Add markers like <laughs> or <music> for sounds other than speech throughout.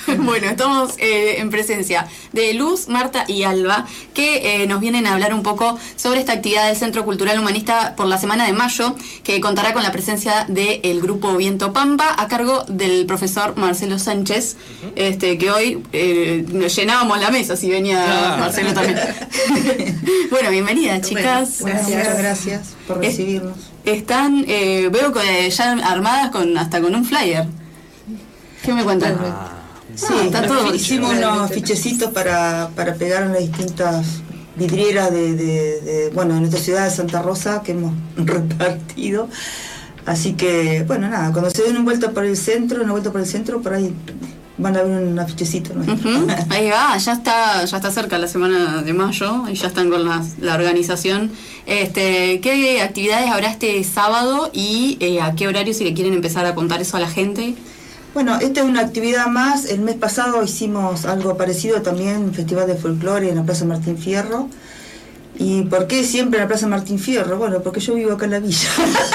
<laughs> bueno, estamos eh, en presencia de Luz, Marta y Alba, que eh, nos vienen a hablar un poco sobre esta actividad del Centro Cultural Humanista por la semana de mayo, que contará con la presencia del grupo Viento Pampa, a cargo del profesor Marcelo Sánchez, este, que hoy eh, nos llenábamos la mesa si venía Marcelo también. <laughs> bueno, bienvenidas, chicas. gracias, gracias por recibirnos. Están, veo que ya armadas con hasta con un flyer. ¿Qué me cuentan? Ah, sí, está todo hicimos unos fichecitos para, para pegar en las distintas vidrieras de, de, bueno, en nuestra ciudad de Santa Rosa que hemos <laughs> repartido. Así que, bueno, nada, cuando se den una vuelta por el centro, una vuelta por el centro, por ahí van a ver un afichecito. ¿no? Ahí va, ya está, ya está cerca la semana de mayo y ya están con la, la organización. Este, ¿Qué actividades habrá este sábado y eh, a qué horario si le quieren empezar a contar eso a la gente? Bueno, esta es una actividad más. El mes pasado hicimos algo parecido también, un festival de folclore en la Plaza Martín Fierro. ¿Y por qué siempre en la Plaza Martín Fierro? Bueno, porque yo vivo acá en la villa.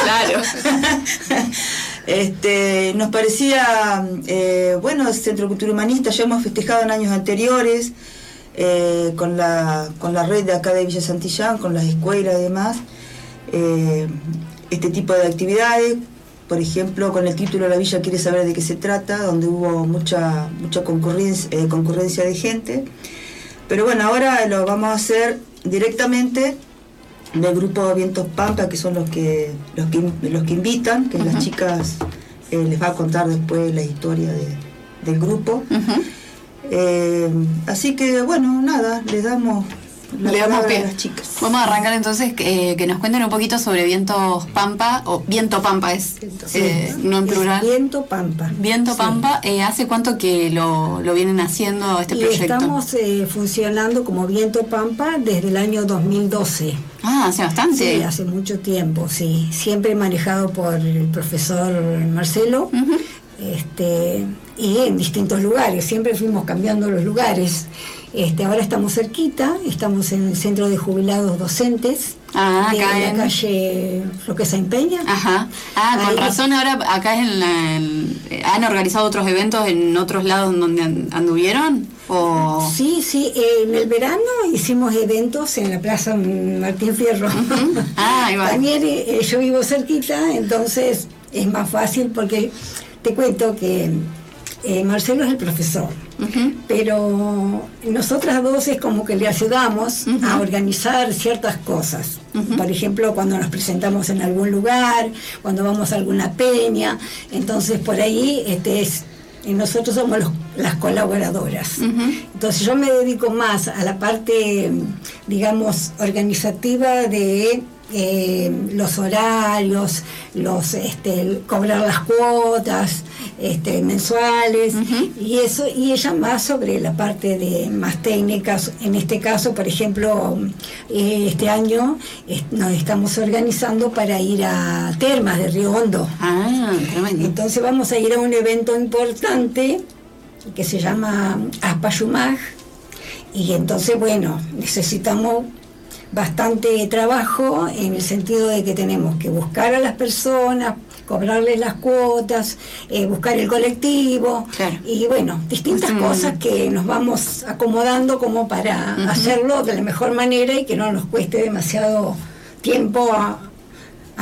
Claro. <laughs> este, nos parecía, eh, bueno, el Centro Cultura Humanista, ya hemos festejado en años anteriores eh, con, la, con la red de acá de Villa Santillán, con las escuelas y demás, eh, este tipo de actividades por ejemplo, con el título La Villa quiere saber de qué se trata, donde hubo mucha, mucha concurrencia, eh, concurrencia de gente. Pero bueno, ahora lo vamos a hacer directamente del grupo Vientos Pampa, que son los que, los que, los que invitan, que las chicas eh, les va a contar después la historia del grupo. Eh, así que bueno, nada, les damos le damos Las chicas. Vamos a arrancar entonces eh, que nos cuenten un poquito sobre Viento Pampa, o Viento Pampa es, eh, no en plural. Viento Pampa. Viento Pampa, eh, ¿hace cuánto que lo, vienen haciendo este proyecto? Estamos funcionando como Viento Pampa desde el año 2012. Ah, hace bastante. Sí, hace mucho tiempo, sí. Siempre manejado por el profesor Marcelo. este, y en distintos lugares, siempre fuimos cambiando los lugares. Este, ahora estamos cerquita, estamos en el centro de jubilados docentes. Ah, de la calle Roquesa Empeña. Ajá. Ah, con razón ahora acá en la, han organizado otros eventos en otros lados donde anduvieron. ¿O? Sí, sí, en el verano hicimos eventos en la Plaza Martín Fierro. <laughs> Ah, igual. También eh, yo vivo cerquita, entonces es más fácil porque te cuento que eh, Marcelo es el profesor, pero nosotras dos es como que le ayudamos a organizar ciertas cosas. Por ejemplo, cuando nos presentamos en algún lugar, cuando vamos a alguna peña, entonces por ahí este es nosotros somos las colaboradoras. Entonces yo me dedico más a la parte, digamos, organizativa de eh, los horarios, los este, cobrar las cuotas este, mensuales y eso y ella más sobre la parte de más técnicas. En este caso, por ejemplo, eh, este año nos estamos organizando para ir a Termas de Río Hondo. Ah, Entonces vamos a ir a un evento importante que se llama Aspayumag y entonces bueno necesitamos bastante trabajo en el sentido de que tenemos que buscar a las personas, cobrarles las cuotas, eh, buscar el colectivo y bueno, distintas cosas que nos vamos acomodando como para hacerlo de la mejor manera y que no nos cueste demasiado tiempo a,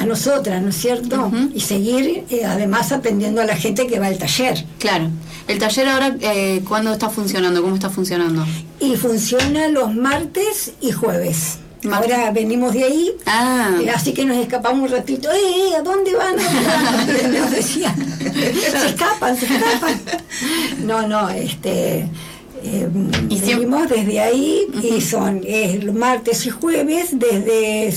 nosotras, ¿no es cierto? Y seguir eh, además atendiendo a la gente que va al taller. Claro. ¿El taller ahora eh, cuándo está funcionando? ¿Cómo está funcionando? Y funciona los martes y jueves. Ahora venimos de ahí, ah. Eh, así que nos escapamos un ratito. ¡Eh, a dónde van! <laughs> nos decían. Se escapan, se escapan. No, no, este. Eh, ¿Y venimos desde ahí y son el martes y jueves desde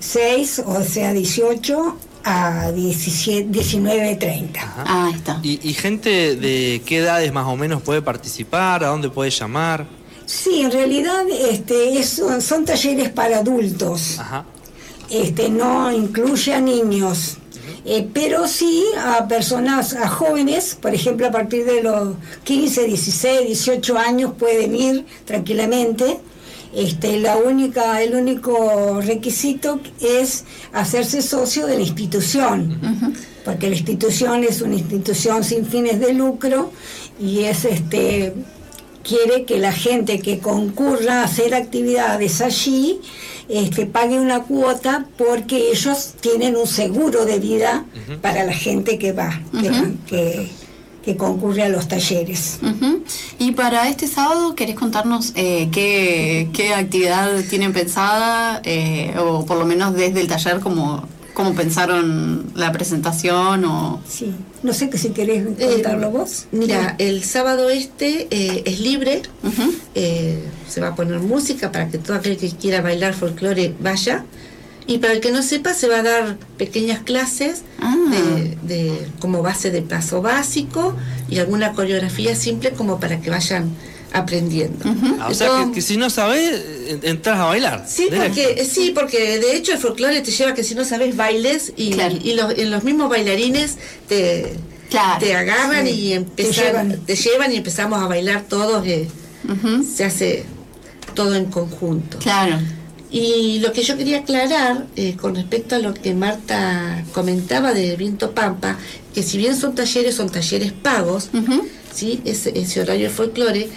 6, o sea, 18 a 19.30. Ah, está. ¿Y, ¿Y gente de qué edades más o menos puede participar? ¿A dónde puede llamar? Sí, en realidad este, son talleres para adultos. Este, no incluye a niños. Eh, pero sí a personas, a jóvenes, por ejemplo, a partir de los 15, 16, 18 años pueden ir tranquilamente. Este, la única, el único requisito es hacerse socio de la institución, porque la institución es una institución sin fines de lucro y es este quiere que la gente que concurra a hacer actividades allí este, pague una cuota porque ellos tienen un seguro de vida para la gente que va, que, que, concurre a los talleres. Y para este sábado, ¿querés contarnos eh, qué, qué, actividad tienen pensada, eh, o por lo menos desde el taller como cómo pensaron la presentación o sí. No sé que si querés eh, contarlo vos. mira el sábado este eh, es libre. Eh, se va a poner música para que todo aquel que quiera bailar folclore vaya. Y para el que no sepa se va a dar pequeñas clases ah. de, como base de paso básico y alguna coreografía simple como para que vayan aprendiendo. Ah, o sea, que, si no sabes, entras a bailar. Sí porque, sí, porque de hecho el folclore te lleva que si no sabes bailes y, y los, en los mismos bailarines te, te agarran y empiezan, te llevan. y empezamos a bailar todos. Eh, Se hace todo en conjunto. Claro. Y lo que yo quería aclarar eh, con respecto a lo que Marta comentaba de Viento Pampa, que si bien son talleres, son talleres pagos, ¿sí? ese, ese horario de folclore,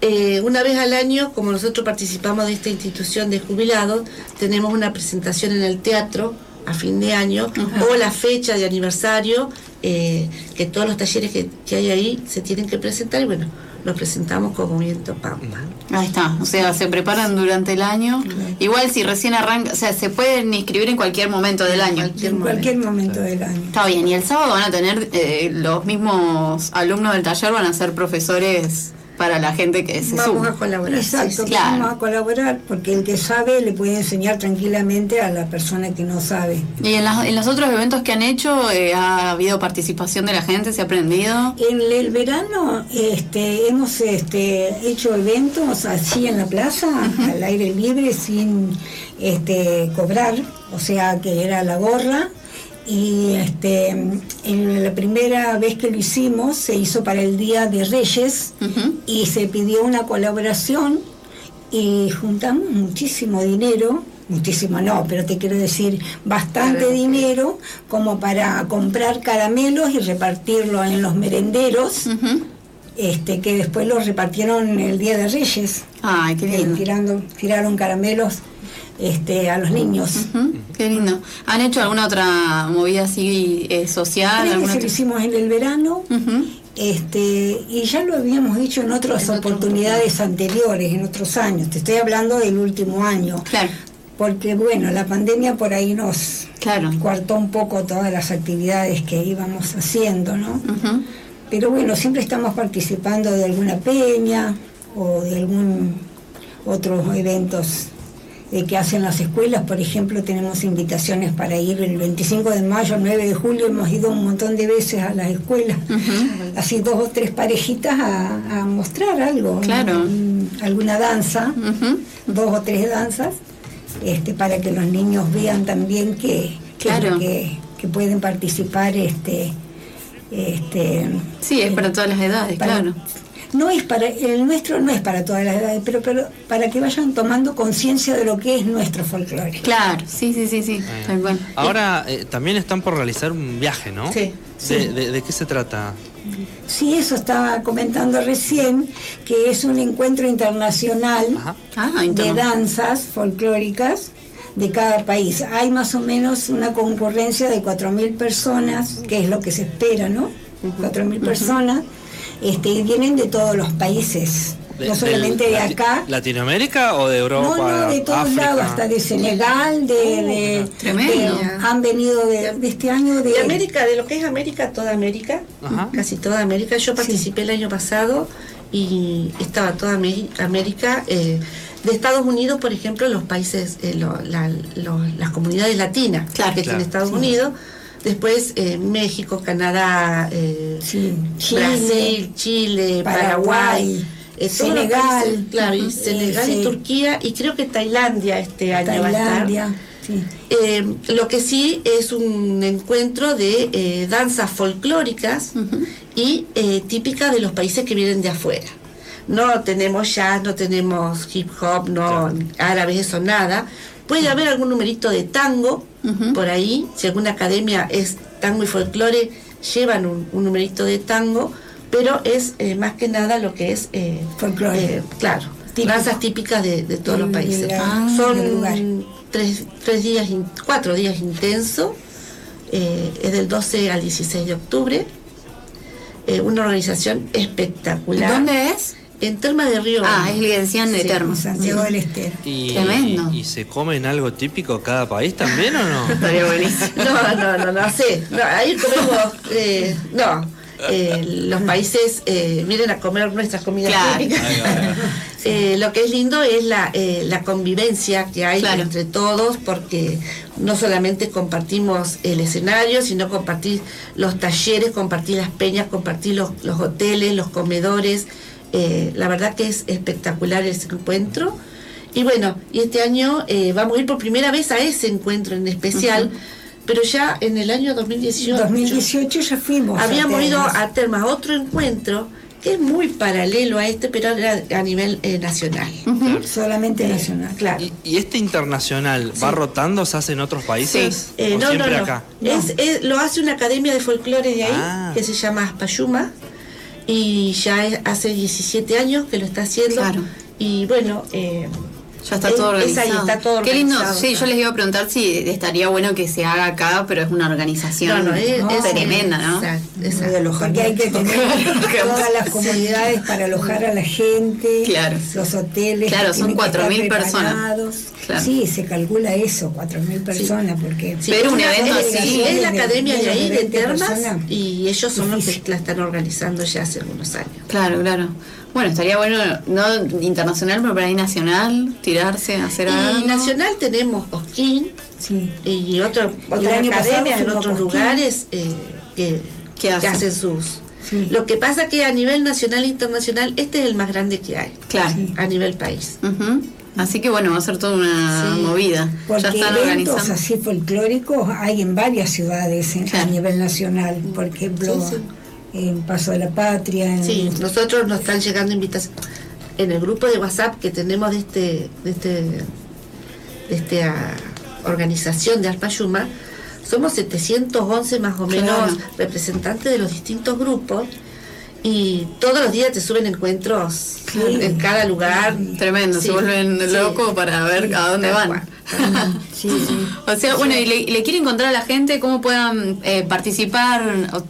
eh, una vez al año, como nosotros participamos de esta institución de jubilados, tenemos una presentación en el teatro a fin de año o la fecha de aniversario, eh, que todos los talleres que, hay ahí se tienen que presentar y bueno, nos presentamos como Viento Pampa. Ahí está, o sea, se preparan durante el año. Igual si recién arranca, o sea, se pueden inscribir en cualquier momento del año. en cualquier momento del año. Está bien, y el sábado van a tener eh, los mismos alumnos del taller, van a ser profesores para la gente que se Vamos a colaborar. Exacto, vamos a colaborar porque el que sabe le puede enseñar tranquilamente a la persona que no sabe. ¿Y en, en los otros eventos que han hecho eh, ha habido participación de la gente? ¿Se ha aprendido? En el verano este, hemos este, hecho eventos así en la plaza, al aire libre, sin este, cobrar, o sea que era la gorra y este, en la primera vez que lo hicimos se hizo para el Día de Reyes y se pidió una colaboración y juntamos muchísimo dinero, muchísimo no, pero te quiero decir bastante dinero como para comprar caramelos y repartirlo en los merenderos. Este, que después los repartieron el Día de Reyes. Ay, qué lindo. tirando, tiraron caramelos este, a los niños. Qué lindo. ¿Han hecho alguna otra movida así eh, social? Alguna lo hicimos en el verano. Este, y ya lo habíamos hecho en otras oportunidades anteriores, en otros años. Te estoy hablando del último año. Claro. Porque bueno, la pandemia por ahí nos claro. cuartó un poco todas las actividades que íbamos haciendo, ¿no? Pero bueno, siempre estamos participando de alguna peña o de algún otros eventos que hacen las escuelas. Por ejemplo, tenemos invitaciones para ir el 25 de mayo, el 9 de julio, hemos ido un montón de veces a las escuelas, así dos o tres parejitas a, mostrar algo, claro. alguna danza, dos o tres danzas, este, para que los niños vean también que, que, que, pueden participar. este este sí es para todas las edades claro no es para, el nuestro no es para todas las edades, pero, pero para que vayan tomando conciencia de lo que es nuestro folclore. Claro, sí, sí, sí, sí. Ahora eh, también están por realizar un viaje, ¿no? Sí. De, qué se trata? Sí, eso estaba comentando recién, que es un encuentro internacional ah, de danzas folclóricas de cada país. Hay más o menos una concurrencia de 4.000 personas, que es lo que se espera, ¿no? 4.000 personas este, y vienen de todos los países. no solamente de acá. ¿Latinoamérica o de Europa? No, no, de todos lados, hasta de Senegal, de. tremendo. han venido de, este año de. De América, de lo que es América, toda América, casi toda América. Yo participé el año pasado y estaba toda América. Eh, de Estados Unidos, por ejemplo, los países, eh, las comunidades latinas que tiene Estados Unidos. Después eh, México, Canadá, eh, Brasil, Chile, Paraguay, eh, Senegal, claro, y Senegal y Turquía y creo que Tailandia este año va a estar. lo que sí es un encuentro de danzas folclóricas y típicas de los países que vienen de afuera. No tenemos jazz, no tenemos hip hop, no árabes, eso nada. Puede haber algún numerito de tango, por ahí, si alguna academia es tango y folclore, llevan un, numerito de tango, pero es eh, más que nada lo que es eh, Folclore. eh, claro, Típico. danzas típicas de, de todos los países. la- lugar. Son tres, tres días, in- cuatro días intensos, eh, es del 12 al 16 de octubre, eh, una organización espectacular. ¿Dónde es? En Terma de Río. Ah, es decían de Sí. Termo. Santiago del Estero. Y, Tremendo. y, y se comen algo típico cada país también o no? <laughs> Estaría buenísimo. <laughs> No, no, no, no sé. No, ahí comemos. eh, no. Eh, los países eh, vienen a comer nuestras comidas Claro. típicas. <laughs> Eh, lo que es lindo es la, eh, la convivencia que hay Claro. entre todos, porque no solamente compartimos el escenario, sino compartir los talleres, compartir las peñas, compartir los, los hoteles, los comedores. Eh, la verdad que es espectacular ese encuentro. Y bueno, y este año eh, vamos a ir por primera vez a ese encuentro en especial, pero ya en el año 2018, 2018 ya fuimos. a habíamos ido a Termas a otro encuentro que es muy paralelo a este, pero era a nivel eh, nacional. Solamente nacional. Claro. ¿Y, y este internacional va rotando? ¿Se hace en otros países? Eh, ¿O no, no, siempre no. acá? Es- es- lo hace una academia de folclore de ahí, Ah. que se llama Aspayuma, y ya es- hace 17 años que lo está haciendo. Claro. Y bueno, eh, Ya está es- todo es ahí, organizado. está todo Qué lindo. Sí, yo les iba a preguntar si estaría bueno que se haga acá, pero es una organización no, no, es, No, es- tremenda, ¿no? Exacto, exacto. Porque hay que <laughs> tener todas las comunidades para alojar a la gente, Claro. los hoteles. Claro, son tienen que estar 4.000 personas. Claro. Sí, se calcula eso, 4.000 personas, porque Sí, Pero un es una- evento es, así- es la academia de ahí, de 20 Termas, personas. y ellos son los que la están organizando ya hace algunos años. Claro, claro. Bueno, estaría bueno, no internacional, pero para ahí nacional, tirarse, hacer algo. Y nacional tenemos Cosquín sí. y otro, otras academias en otros Cosquín. lugares eh, que, ¿Qué que hacen? hacen sus... Sí. Lo que pasa que a nivel nacional e internacional este es el más grande que hay Claro. a nivel país. Así que bueno, va a ser toda una Sí. movida. Porque ya están eventos organizando. así folclóricos hay en varias ciudades en- Claro. a nivel nacional. Por ejemplo, Sí, sí. En Paso de la Patria. En, Sí, nosotros nos están llegando invitaciones en el grupo de WhatsApp que tenemos de este de este de esta organización de Alpayuma. Somos 711 más o menos Claro. representantes de los distintos grupos y todos los días te suben encuentros en cada lugar. Tremendo, Sí, se vuelven sí. locos para ver Sí, a dónde tal van. Cual. <laughs> Sí, sí. O sea, bueno, y le, le quiere encontrar a la gente cómo puedan eh, participar,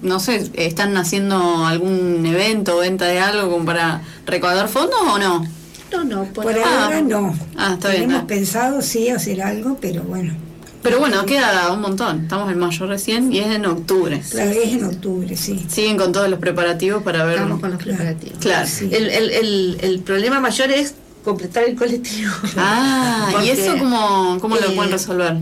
no sé, ¿están haciendo algún evento o venta de algo como para recaudar fondos o no? No, no, por, Por Ah. ahora no. Ah, está bien, Tenemos ah. pensado sí hacer algo, pero bueno, Pero bueno, queda un montón, estamos en mayo recién y es en octubre. claro, es en octubre, sí. Siguen con todos los preparativos para ver... estamos con los Claro. preparativos. Claro. Sí. El, el, el, el problema mayor es completar el colectivo. Ah, ¿y eso cómo, cómo lo eh, pueden resolver?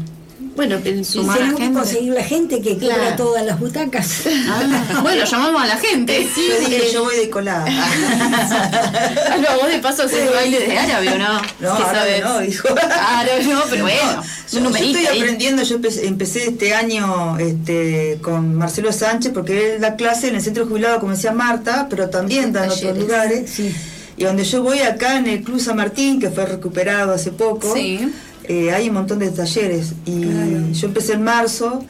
Bueno, Tenemos que conseguir la gente que cubra Claro. todas las butacas. Ah, bueno, llamamos a la gente. <laughs> Yo dije, yo voy de colada. <laughs> Vos de paso haces baile de árabe o no? No, ¿Qué sabes? no, dijo. Árabe no, <laughs> pero bueno, Yo, yo estoy ahí. aprendiendo, yo empecé, empecé este año este, con Marcelo Sánchez, porque él da clase en el centro jubilado, como decía Marta, pero también da en otros lugares. Sí. Y donde yo voy acá en el Club San Martín, que fue recuperado hace poco, Sí. eh, hay un montón de talleres. Y Claro. yo empecé en marzo.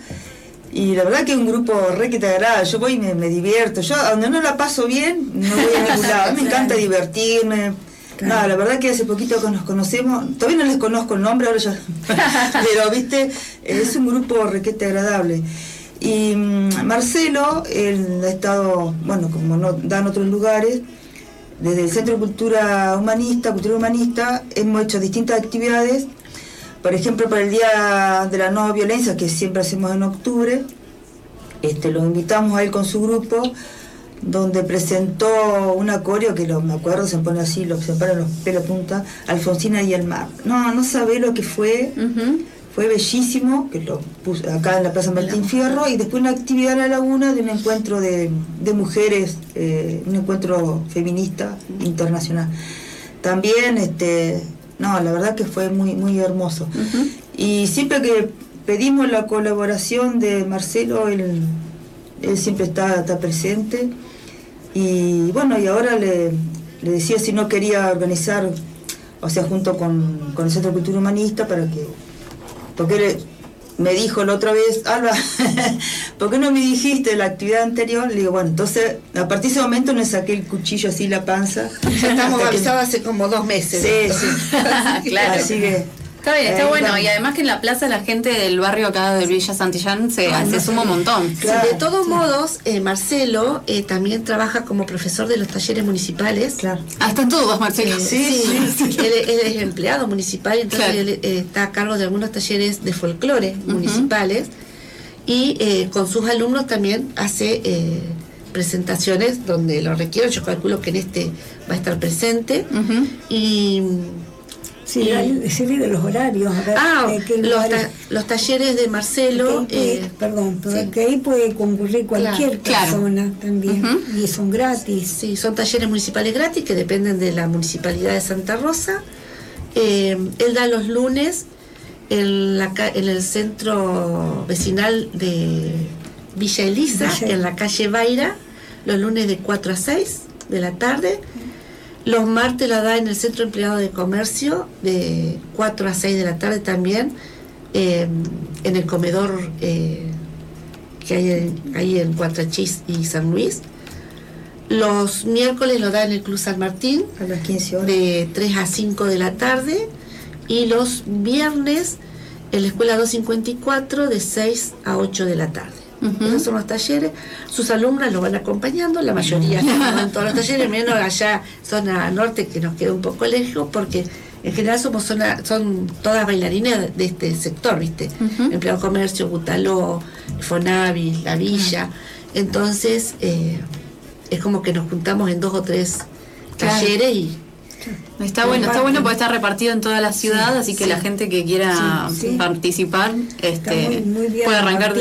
Y la verdad que es un grupo re que te agrada. Yo voy y me, me divierto. Yo, donde no la paso bien, no voy a ningún <laughs> lado. A mí me encanta divertirme. Claro. No, la verdad que hace poquito que nos conocemos. Todavía no les conozco el nombre, ahora ya. <laughs> Pero, viste, es un grupo requete agradable. Y mm, Marcelo, él ha estado, bueno, como no da en otros lugares, desde el Centro de Cultura Humanista, Cultura Humanista, hemos hecho distintas actividades. Por ejemplo, para el Día de la No Violencia, que siempre hacemos en octubre, este, lo invitamos a él con su grupo, donde presentó un acorio que lo, me acuerdo, se pone así, lo, se paran los pelos punta, Alfonsina y el mar. No, no sabe lo que fue. Fue bellísimo, que lo puso acá en la Plaza Martín Fierro, y después una actividad en la laguna de un encuentro de, de mujeres, eh, un encuentro feminista internacional. También, este, no, la verdad que fue muy, muy hermoso. Y siempre que pedimos la colaboración de Marcelo, él, él siempre está, está presente. Y bueno, y ahora le, le decía si no quería organizar, o sea, junto con, con el Centro de Cultura Humanista, para que. Porque me dijo la otra vez, Alba, <laughs> ¿por qué no me dijiste la actividad anterior? Le digo, bueno, entonces a partir de ese momento me saqué el cuchillo así la panza. Ya estamos que- avisados hace como dos meses. Sí, sí. <laughs> Claro. Así que. Está bien, está eh, bueno. Y además que en la plaza la gente del barrio acá de Villa Santillán se, se suma un montón. Sí, de todos sí. modos, eh, Marcelo eh, también trabaja como profesor de los talleres municipales. Claro. Ah, están todos, Marcelo. Eh, Sí, sí, <laughs> Él, él es empleado municipal, entonces Claro. él eh, está a cargo de algunos talleres de folclore municipales y eh, con sus alumnos también hace eh, presentaciones donde lo requiero. Yo calculo que en este va a estar presente. Ujú. Y Sí, hay- decirle de los horarios. a ver, ah, qué los, lugares- ta- los talleres de Marcelo. que ahí puede- eh, perdón, sí. que ahí puede concurrir cualquier Claro. persona también. Y son gratis. Sí, son talleres municipales gratis que dependen de la municipalidad de Santa Rosa. Eh, él da los lunes en, la, ca- en el centro vecinal de Villa Elisa, Villa- en la calle Baira, los lunes de 4 a 6 de la tarde. Los martes la da en el centro empleado de comercio de 4 a 6 de la tarde también, eh, en el comedor eh, que hay en, ahí en Cuatrachís y San Luis. Los miércoles lo da en el Club San Martín A las 15 horas. de 3 a 5 de la tarde y los viernes en la escuela 254 de 6 a 8 de la tarde. Esos son los talleres. Sus alumnas lo van acompañando, la mayoría en todos los talleres, menos allá zona norte que nos queda un poco lejos porque en general somos zona, son todas bailarinas de este sector, ¿viste? Ujú. Empleado comercio, Butaló, Fonavi, La Villa. Entonces, eh, es como que nos juntamos en dos o tres Claro. talleres y Está bueno, está bueno porque está repartido en toda la ciudad, así que sí. la gente que quiera Sí, participar este, muy- muy bien puede arrancar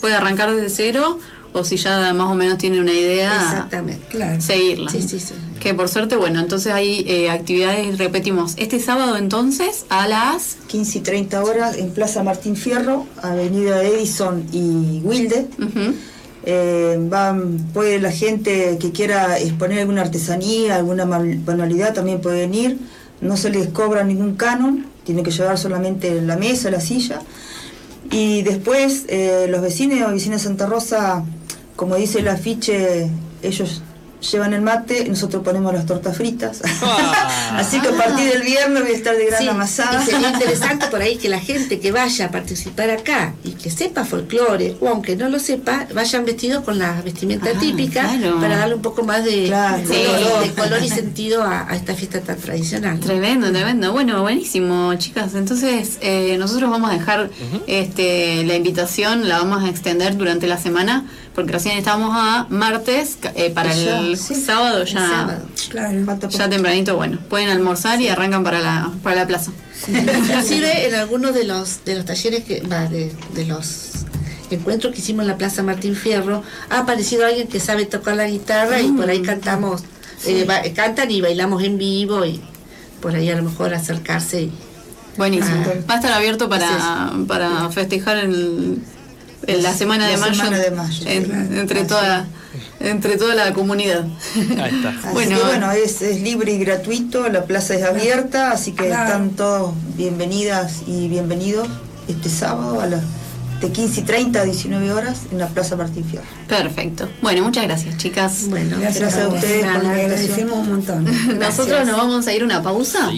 puede arrancar desde cero o si ya más o menos tiene una idea, Exactamente. Claro. seguirla. Sí, sí, sí. Que por suerte, bueno, entonces hay eh, actividades, repetimos, este sábado entonces a las 15 y 30 horas en Plaza Martín Fierro, Avenida Edison y Wilde. Eh, van, puede la gente que quiera exponer alguna artesanía, alguna man- manualidad también puede venir. No se les cobra ningún canon, tiene que llevar solamente la mesa, la silla. Y después eh, los vecinos de Santa Rosa, como dice el afiche, ellos llevan el mate, nosotros ponemos las tortas fritas. Ah. <laughs> Así que a partir del viernes voy a estar de gran Sí, amasada. y sería interesante <laughs> por ahí que la gente que vaya a participar acá y que sepa folclore, o aunque no lo sepa, vayan vestidos con la vestimenta Ah, típica claro. para darle un poco más de, Claro, de sí. color, de color y sentido a, a esta fiesta tan tradicional. Tremendo, tremendo. Bueno, buenísimo, chicas. Entonces, eh, nosotros vamos a dejar este, la invitación, la vamos a extender durante la semana, porque recién estábamos a martes, eh, para Ya, el sí. sábado ya, El sábado. Claro. Ya tempranito, bueno, pueden almorzar y arrancan para la, para la plaza. Inclusive en algunos de los de los talleres que va, de, de los encuentros que hicimos en la Plaza Martín Fierro, ha aparecido alguien que sabe tocar la guitarra y por ahí cantamos, eh, cantan y bailamos en vivo y por ahí a lo mejor acercarse y Buenísimo. Ah. Va a estar abierto para, para festejar en, en la semana de La mayo, semana de mayo, en- claro. entre toda entre toda la comunidad. Ahí está. Así Bueno, que bueno, es, es libre y gratuito, la plaza es abierta, así que Claro. están todos bienvenidas y bienvenidos este sábado a las de 15 y 30 a 19 horas en la Plaza Martín Fierro. Perfecto. Bueno, muchas gracias, chicas. bueno, Gracias a ustedes por la Le invitación. agradecemos un montón. Nosotros nos vamos a ir a una pausa.